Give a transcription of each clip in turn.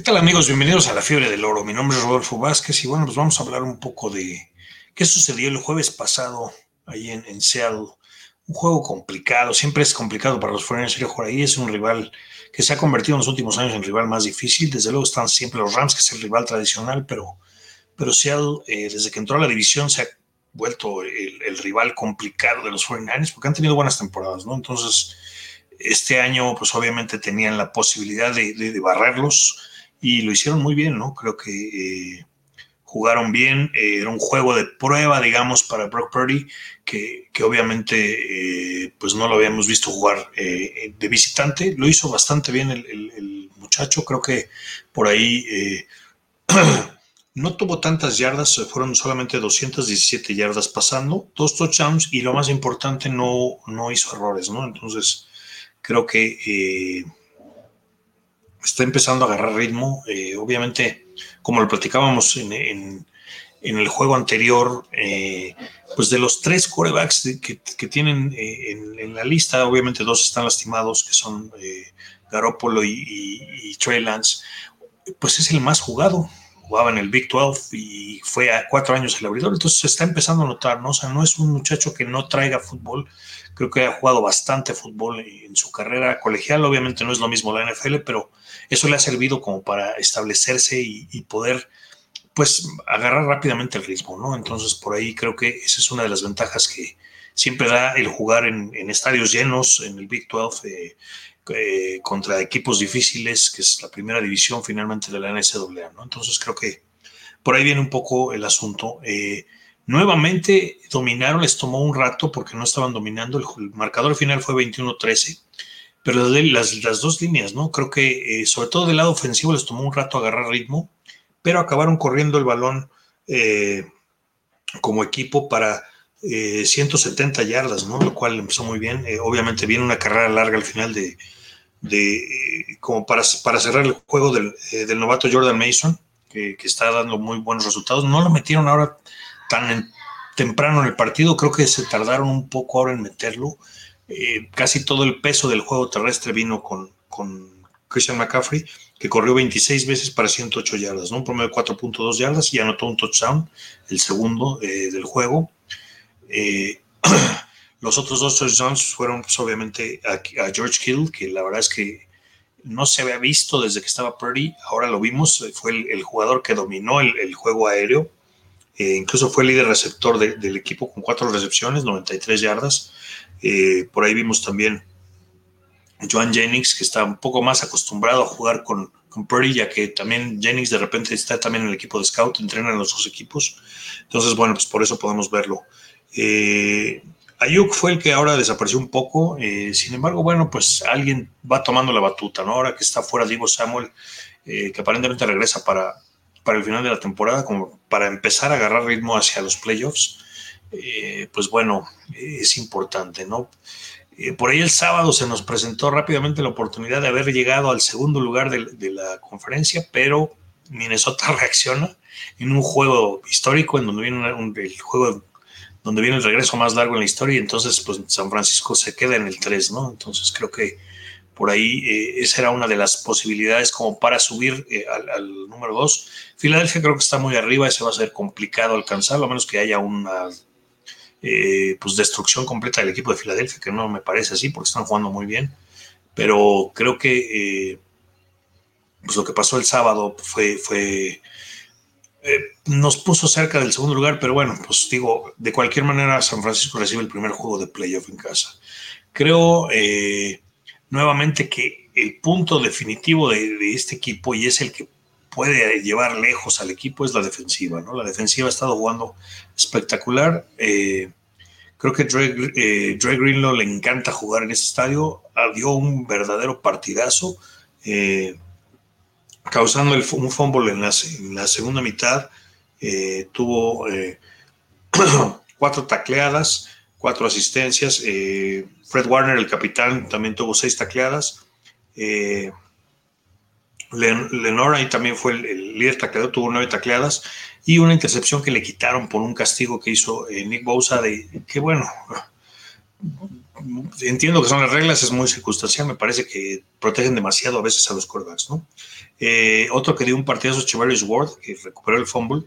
¿Qué tal amigos? Bienvenidos a la Fiebre del Oro. Mi nombre es Rodolfo Vázquez y bueno, pues vamos a hablar un poco de qué sucedió el jueves pasado ahí en, Seattle. Un juego complicado, siempre es complicado para los foreigners jugar ahí. Es un rival que se ha convertido en los últimos años en rival más difícil. Desde luego están siempre los Rams, que es el rival tradicional, pero, pero Seattle, eh, desde que entró a la división, se ha vuelto el, rival complicado de los 49ers porque han tenido buenas temporadas, ¿no? Entonces, este año, pues obviamente tenían la posibilidad de barrerlos y lo hicieron muy bien, ¿no? Creo que eh, jugaron bien, eh, era un juego de prueba, digamos, para Brock Purdy, que, obviamente eh, pues no lo habíamos visto jugar de visitante, lo hizo bastante bien el, muchacho, creo que por ahí no tuvo tantas yardas, fueron solamente 217 yardas pasando, dos touchdowns y lo más importante, no, no hizo errores, ¿no? Entonces, creo que está empezando a agarrar ritmo. Eh, obviamente, como lo platicábamos en, el juego anterior, eh, pues de los tres corebacks que, tienen eh, en, la lista, obviamente dos están lastimados, que son Garoppolo y, Trey Lance, pues es el más jugado. Jugaba en el Big 12 y fue a cuatro años el abridor, entonces se está empezando a notar, ¿no? O sea, no es un muchacho que no traiga fútbol, creo que ha jugado bastante fútbol en su carrera colegial, obviamente no es lo mismo la NFL, pero eso le ha servido como para establecerse y, poder pues agarrar rápidamente el ritmo, ¿no? Entonces por ahí creo que esa es una de las ventajas que siempre da el jugar en, estadios llenos, en el Big 12, eh, eh, contra equipos difíciles, que es la primera división finalmente de la NCAA, ¿no? Entonces creo que por ahí viene un poco el asunto. Eh, nuevamente dominaron, les tomó un rato porque no estaban dominando, el marcador final fue 21-13 pero las, dos líneas, ¿no? Creo que eh, sobre todo del lado ofensivo les tomó un rato agarrar ritmo, pero acabaron corriendo el balón como equipo para 170 eh, yardas, ¿no? Lo cual empezó muy bien. obviamente viene una carrera larga al final de, como para, para, cerrar el juego del, novato Jordan Mason, que, que, está dando muy buenos resultados. No lo metieron ahora tan temprano en el partido, creo que se tardaron un poco ahora en meterlo. Eh, casi todo el peso del juego terrestre vino con, Christian McCaffrey, que corrió 26 veces para 108 yardas, ¿no? un promedio de 4.2 yardas y anotó un touchdown, el segundo eh, del juego. Eh, los otros dos touchdowns fueron pues, obviamente a, George Hill, que la verdad es que no se había visto desde que estaba Purdy, ahora lo vimos, fue el, jugador que dominó el, juego aéreo, incluso fue el líder receptor del equipo con cuatro recepciones, 93 yardas. Eh, por ahí vimos también Joan Jennings, que está un poco más acostumbrado a jugar con, con Purdy, ya que también Jennings de repente está también en el equipo de scout, entrenan los dos equipos. Entonces, bueno, pues por eso podemos verlo. Eh, Ayuk fue el que ahora desapareció un poco, eh, sin embargo, bueno, pues alguien va tomando la batuta, ¿no? Ahora que está fuera Diego Samuel, que aparentemente regresa para, para el final de la temporada, como para empezar a agarrar ritmo hacia los playoffs. Eh, pues bueno, es importante, ¿no? Eh, por ahí el sábado se nos presentó rápidamente la oportunidad de haber llegado al segundo lugar de, la conferencia, pero Minnesota reacciona en un juego histórico en donde viene el juego donde viene el regreso más largo en la historia y entonces pues San Francisco se queda en el 3, ¿no? Entonces creo que por ahí eh, esa era una de las posibilidades como para subir al, al, número 2. Filadelfia creo que está muy arriba, ese va a ser complicado alcanzarlo, a menos que haya una eh, pues destrucción completa del equipo de Filadelfia, que no me parece así porque están jugando muy bien, pero creo que eh, pues lo que pasó el sábado fue eh, nos puso cerca del segundo lugar, pero bueno, pues digo, de cualquier manera San Francisco recibe el primer juego de playoff en casa. Creo nuevamente que el punto definitivo de, este equipo y es el que puede llevar lejos al equipo es la defensiva, ¿no? La defensiva ha estado jugando espectacular. Eh, creo que Dre, eh, Greenlaw le encanta jugar en ese estadio. Ah, dio un verdadero partidazo, eh, causando un fumble en la, segunda mitad. tuvo cuatro tacleadas, cuatro asistencias. Fred Warner, el capitán, también tuvo seis tacleadas. Lenora ahí también fue el, líder tacleador, tuvo nueve tacleadas y una intercepción que le quitaron por un castigo que hizo eh, Nick Bosa de que bueno, entiendo que son las reglas, es muy circunstancial, me parece que protegen demasiado a veces a los quarterbacks, ¿no? Eh, otro que dio un partidazo es Ward, que recuperó el fumble,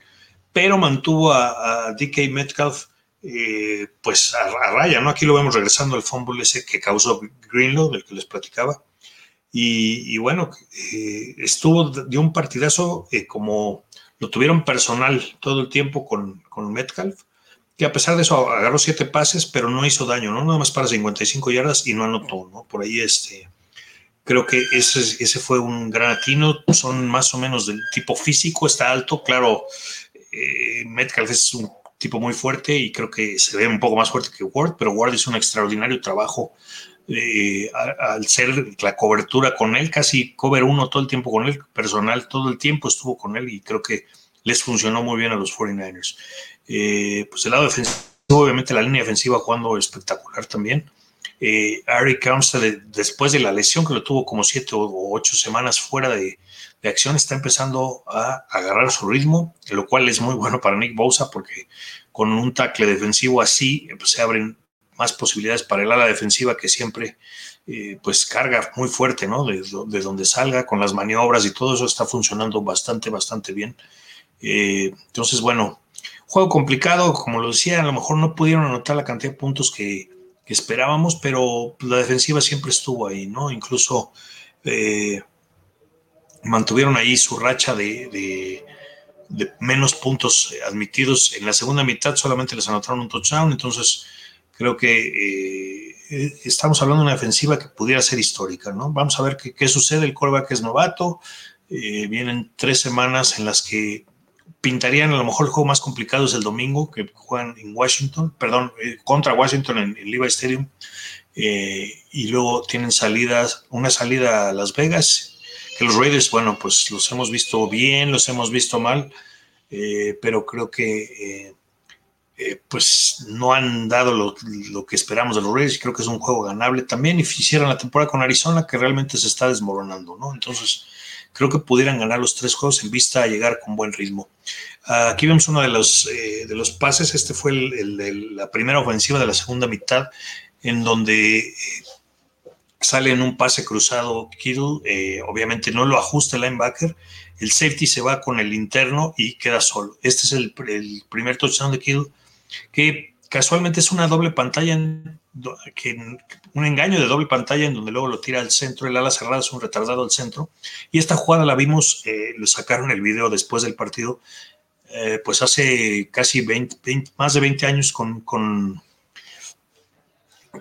pero mantuvo a, DK Metcalf eh, pues a, raya, ¿no? Aquí lo vemos regresando al fumble ese que causó Greenlow, del que les platicaba. Y, bueno, eh, estuvo de un partidazo como lo tuvieron personal todo el tiempo con, con Metcalf que a pesar de eso agarró siete pases, pero no hizo daño, ¿no? Nada más para 55 yardas y no anotó, ¿no? Por ahí, este, creo que ese, ese fue un gran atino. Son más o menos del tipo físico, está alto, claro. Eh, Metcalf es un tipo muy fuerte y creo que se ve un poco más fuerte que Ward, pero Ward hizo un extraordinario trabajo eh, al ser la cobertura con él, casi cover uno todo el tiempo con él, personal todo el tiempo estuvo con él y creo que les funcionó muy bien a los 49ers. Eh, pues el lado defensivo, obviamente la línea defensiva jugando espectacular también. Eh, Ari después de la lesión que lo tuvo como siete o ocho semanas fuera de, acción, está empezando a agarrar su ritmo, lo cual es muy bueno para Nick Bosa porque con un tackle defensivo así pues, se abren más posibilidades para el ala defensiva que siempre eh, pues carga muy fuerte, ¿no? De, de, donde salga, con las maniobras y todo eso está funcionando bastante, bastante bien. Eh, entonces, bueno, Juego complicado, como lo decía, a lo mejor no pudieron anotar la cantidad de puntos que, esperábamos, pero la defensiva siempre estuvo ahí, ¿no? Incluso eh, mantuvieron ahí su racha de, menos puntos admitidos. En la segunda mitad solamente les anotaron un touchdown, entonces creo que eh, estamos hablando de una defensiva que pudiera ser histórica, ¿no? Vamos a ver qué, sucede. El coreback es novato. Eh, vienen tres semanas en las que pintarían a lo mejor el juego más complicado es el domingo, que juegan en Washington, perdón, eh, contra Washington en, el Levi Stadium. Eh, y luego tienen salidas, una salida a Las Vegas, que los Raiders, bueno, pues los hemos visto bien, los hemos visto mal, eh, pero creo que pues no han dado lo, lo, que esperamos de los Raiders creo que es un juego ganable también. Y hicieran la temporada con Arizona, que realmente se está desmoronando, ¿no? Entonces, creo que pudieran ganar los tres juegos en vista a llegar con buen ritmo. aquí vemos uno de los, eh, de los pases, este fue la primera ofensiva de la segunda mitad, en donde eh, sale en un pase cruzado Kittle, eh, obviamente no lo ajusta el linebacker, el safety se va con el interno y queda solo. Este es el, el primer touchdown de Kittle, que casualmente es una doble pantalla en un engaño de doble pantalla en donde luego lo tira al centro, el ala cerrada es un retardado al centro. Y esta jugada la vimos, eh, lo sacaron el video después del partido, eh, pues hace casi 20, más de 20 años con, con,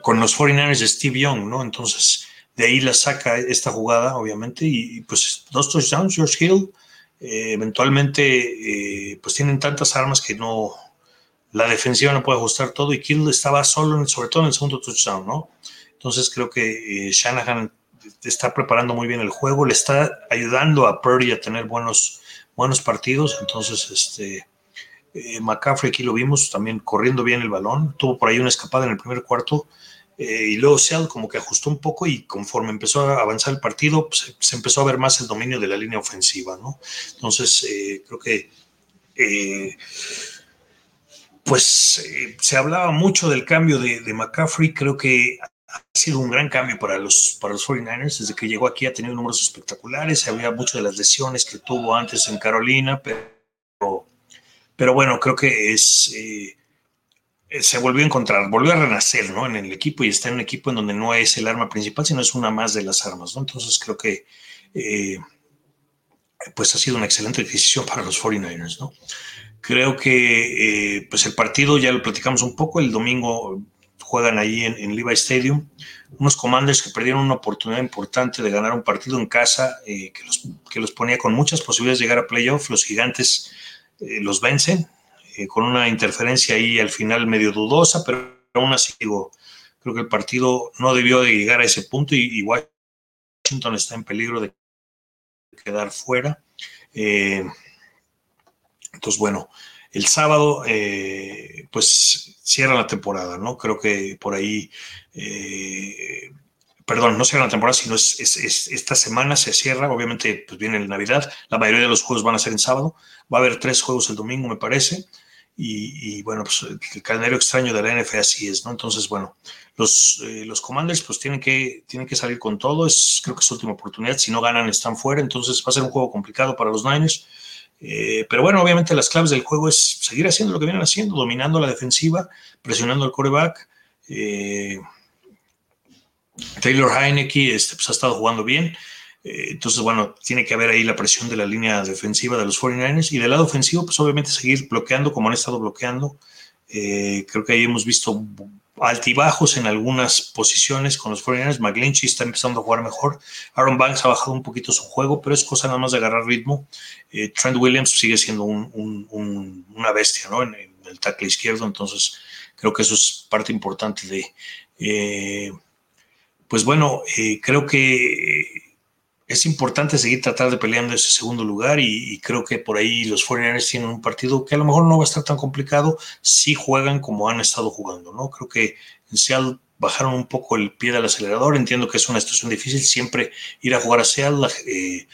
con los 49ers de Steve Young, ¿no? Entonces, de ahí la saca esta jugada, obviamente, y, pues dos touchdowns, George Hill, eh, eventualmente, pues tienen tantas armas que no, la defensiva no puede ajustar todo y Kittle estaba solo, sobre todo en el segundo touchdown, ¿no? Entonces creo que eh, Shanahan está preparando muy bien el juego, le está ayudando a Purdy a tener buenos, buenos partidos, entonces este eh, McCaffrey aquí lo vimos también corriendo bien el balón, tuvo por ahí una escapada en el primer cuarto eh, y luego Seattle como que ajustó un poco y conforme empezó a avanzar el partido pues, se empezó a ver más el dominio de la línea ofensiva, ¿no? Entonces creo que pues eh, se hablaba mucho del cambio de, McCaffrey, creo que ha sido un gran cambio para los, para los 49ers, desde que llegó aquí ha tenido números espectaculares, había mucho de las lesiones que tuvo antes en Carolina, pero, pero bueno, creo que es... Eh, se volvió a encontrar, volvió a renacer ¿no? en el equipo y está en un equipo en donde no es el arma principal, sino es una más de las armas. ¿no? Entonces creo que eh, pues ha sido una excelente decisión para los 49ers. ¿no? Creo que eh, pues el partido ya lo platicamos un poco. El domingo juegan ahí en, Levi Stadium. Unos Commanders que perdieron una oportunidad importante de ganar un partido en casa eh, que, los, que, los, ponía con muchas posibilidades de llegar a playoff. Los gigantes eh, los vencen con una interferencia ahí al final medio dudosa, pero aún así digo, creo que el partido no debió de llegar a ese punto y, Washington está en peligro de quedar fuera. Entonces, bueno, el sábado, eh, pues cierra la temporada, ¿no? Creo que por ahí, eh, perdón, no cierra la temporada, sino es, esta semana se cierra, obviamente, pues viene el Navidad, la mayoría de los juegos van a ser en sábado, va a haber tres juegos el domingo, me parece, y, bueno, pues el calendario extraño de la NFL así es, ¿no? Entonces, bueno, los, eh, los Commanders pues tienen que, tienen que salir con todo, es, creo que es su última oportunidad, si no ganan están fuera, entonces va a ser un juego complicado para los Niners. Eh, pero bueno, obviamente las claves del juego es seguir haciendo lo que vienen haciendo, dominando la defensiva, presionando al quarterback. Eh, Taylor Heineke este, pues, ha estado jugando bien. Eh, entonces, bueno, tiene que haber ahí la presión de la línea defensiva de los 49ers y del lado ofensivo, pues obviamente seguir bloqueando como han estado bloqueando. Creo que ahí hemos visto altibajos en algunas posiciones con los 49ers. McGlinchey está empezando a jugar mejor. Aaron Banks ha bajado un poquito su juego, pero es cosa nada más de agarrar ritmo. Eh, Trent Williams sigue siendo una bestia ¿no? en, el tackle izquierdo, entonces creo que eso es parte importante de... pues bueno, creo que es importante seguir tratando de peleando ese segundo lugar y, creo que por ahí los 49ers tienen un partido que a lo mejor no va a estar tan complicado si juegan como han estado jugando, ¿no? Creo que en Seattle bajaron un poco el pie del acelerador, entiendo que es una situación difícil, siempre ir a jugar a Seattle, la, eh,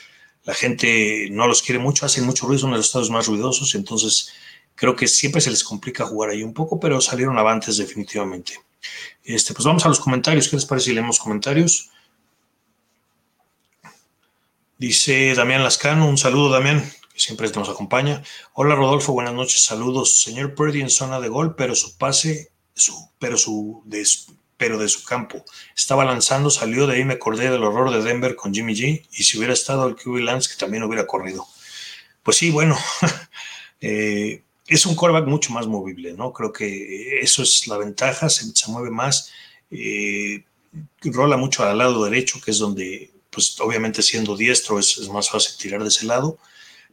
la gente no los quiere mucho, hacen mucho ruido, son de los estados más ruidosos, entonces creo que siempre se les complica jugar ahí un poco, pero salieron avantes definitivamente. Este, pues vamos a los comentarios, ¿qué les parece si leemos comentarios? Dice Damián Lascano, un saludo Damián, que siempre nos acompaña. Hola Rodolfo, buenas noches, saludos. Señor Purdy en zona de gol, pero su pase, su, pero, su, de, pero de su campo. Estaba lanzando, salió de ahí, me acordé del horror de Denver con Jimmy G. Y si hubiera estado el QB Lance, que también hubiera corrido. Pues sí, bueno, eh, es un quarterback mucho más movible, ¿no? Creo que eso es la ventaja, se, mueve más, eh, rola mucho al lado derecho, que es donde pues obviamente siendo diestro es, más fácil tirar de ese lado,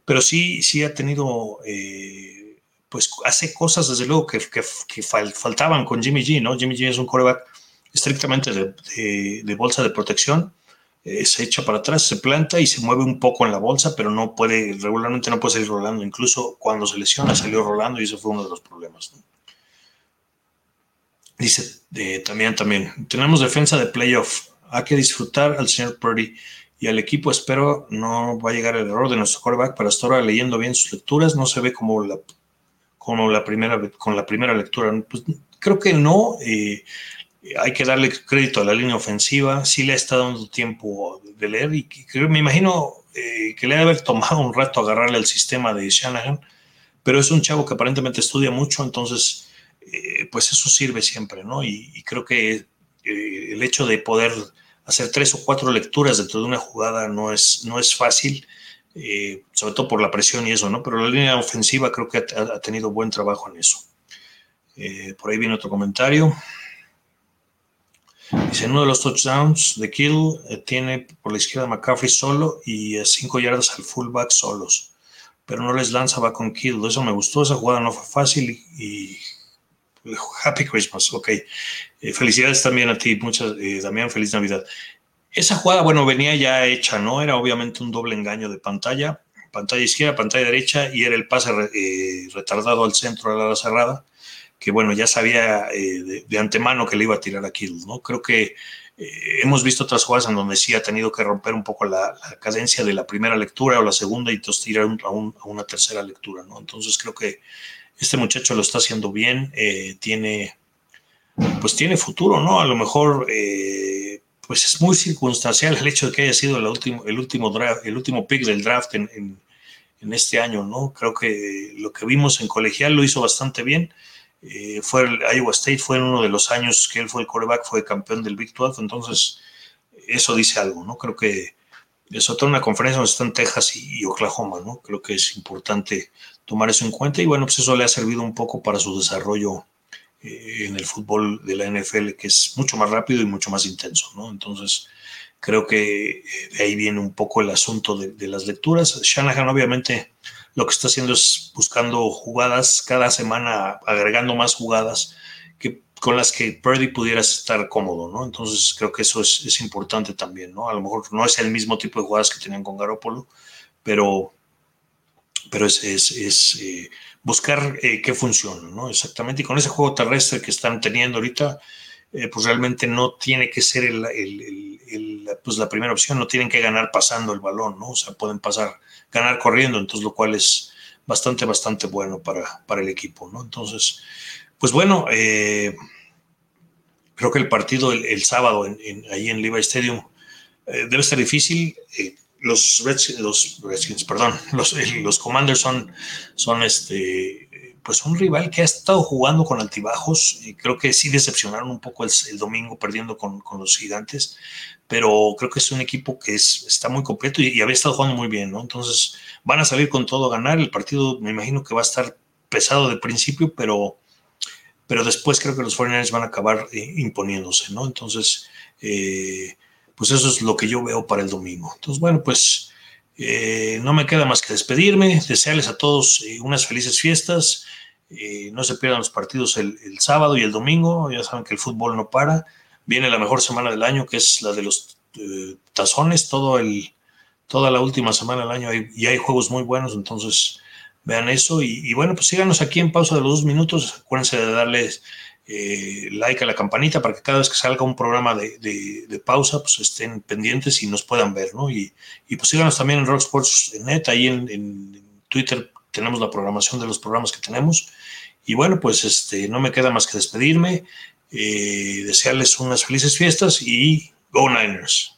pero sí, sí ha tenido, eh, pues hace cosas desde luego que, que, faltaban con Jimmy G, ¿no? Jimmy G es un coreback estrictamente de, bolsa de protección, eh, se echa para atrás, se planta y se mueve un poco en la bolsa, pero no puede, regularmente no puede salir rolando, incluso cuando se lesiona salió rolando y eso fue uno de los problemas. Dice eh, también, también, tenemos defensa de playoff, hay que disfrutar al señor Purdy y al equipo. Espero no va a llegar el error de nuestro quarterback, pero hasta ahora leyendo bien sus lecturas no se ve como la, como la primera, con la primera lectura. Pues, creo que no. Eh, hay que darle crédito a la línea ofensiva. Sí le está dando tiempo de leer y me imagino eh, que le debe haber tomado un rato agarrarle al sistema de Shanahan, pero es un chavo que aparentemente estudia mucho, entonces eh, pues eso sirve siempre, ¿no? y creo que eh, el hecho de poder hacer tres o cuatro lecturas dentro de una jugada no es, no es fácil, eh, sobre todo por la presión y eso, ¿no? Pero la línea ofensiva creo que ha, tenido buen trabajo en eso. Eh, por ahí viene otro comentario. Dice, uno de los touchdowns de Kill tiene por la izquierda McCaffrey solo y cinco yardas al fullback solos, pero no les lanza, va con Kill. Eso me gustó, esa jugada no fue fácil y Happy Christmas, ok. Eh, felicidades también a ti, muchas, eh, Damián, feliz Navidad. Esa jugada, bueno, venía ya hecha, ¿no? Era obviamente un doble engaño de pantalla, pantalla izquierda, pantalla derecha, y era el pase eh, retardado al centro de la cerrada, que bueno, ya sabía de, antemano que le iba a tirar a Kittle, ¿no? Creo que hemos visto otras jugadas en donde sí ha tenido que romper un poco la, cadencia de la primera lectura o la segunda y entonces tirar a, a, una tercera lectura, ¿no? Entonces creo que este muchacho lo está haciendo bien, eh, tiene, pues tiene futuro, ¿no? A lo mejor, eh, pues es muy circunstancial el hecho de que haya sido el último, el último, pick del draft en, este año, ¿no? Creo que lo que vimos en colegial lo hizo bastante bien. Eh, fue el Iowa State, fue en uno de los años que él fue el quarterback, fue campeón del Big 12, entonces eso dice algo, ¿no? Creo que sobre todo una conferencia donde están Texas y, Oklahoma, ¿no? Creo que es importante tomar eso en cuenta y bueno, pues eso le ha servido un poco para su desarrollo eh, en el fútbol de la NFL, que es mucho más rápido y mucho más intenso, ¿no? Entonces, creo que eh, de ahí viene un poco el asunto de, las lecturas. Shanahan obviamente lo que está haciendo es buscando jugadas cada semana, agregando más jugadas con las que Purdy pudiera estar cómodo, ¿no? Entonces creo que eso es, importante también, ¿no? A lo mejor no es el mismo tipo de jugadas que tenían con Garoppolo, pero, pero es, es, eh, buscar eh, qué funciona, ¿no? Exactamente. Y con ese juego terrestre que están teniendo ahorita, eh, pues realmente no tiene que ser el, pues la primera opción, no tienen que ganar pasando el balón, ¿no? O sea, pueden pasar, ganar corriendo, entonces lo cual es bastante, bastante bueno para, para el equipo, ¿no? Entonces, pues bueno, creo que el partido el, sábado en, ahí en Levi Stadium debe estar difícil. Eh, los, los Redskins, perdón, los, los Commanders son, son este, pues un rival que ha estado jugando con altibajos y creo que sí decepcionaron un poco el, domingo perdiendo con, los gigantes, pero creo que es un equipo que es, está muy completo y, había estado jugando muy bien, ¿no? Entonces van a salir con todo a ganar, el partido me imagino que va a estar pesado de principio, pero, pero después creo que los 49 van a acabar eh, imponiéndose, ¿no? Entonces, eh, pues eso es lo que yo veo para el domingo. Entonces, bueno, pues... Eh, no me queda más que despedirme, desearles a todos unas felices fiestas, eh, no se pierdan los partidos el, sábado y el domingo. Ya saben que el fútbol no para. Viene la mejor semana del año, que es la de los eh, tazones. Todo el, toda la última semana del año y hay juegos muy buenos. Entonces, vean eso. Y, bueno, pues síganos aquí en pausa de los dos minutos. Acuérdense de darles eh, like a la campanita para que cada vez que salga un programa de, pausa, pues estén pendientes y nos puedan ver, ¿no? Y, pues síganos también en Rock Net, ahí en, en Twitter tenemos la programación de los programas que tenemos. Y bueno, pues este, no me queda más que despedirme, eh, desearles unas felices fiestas y Go Niners.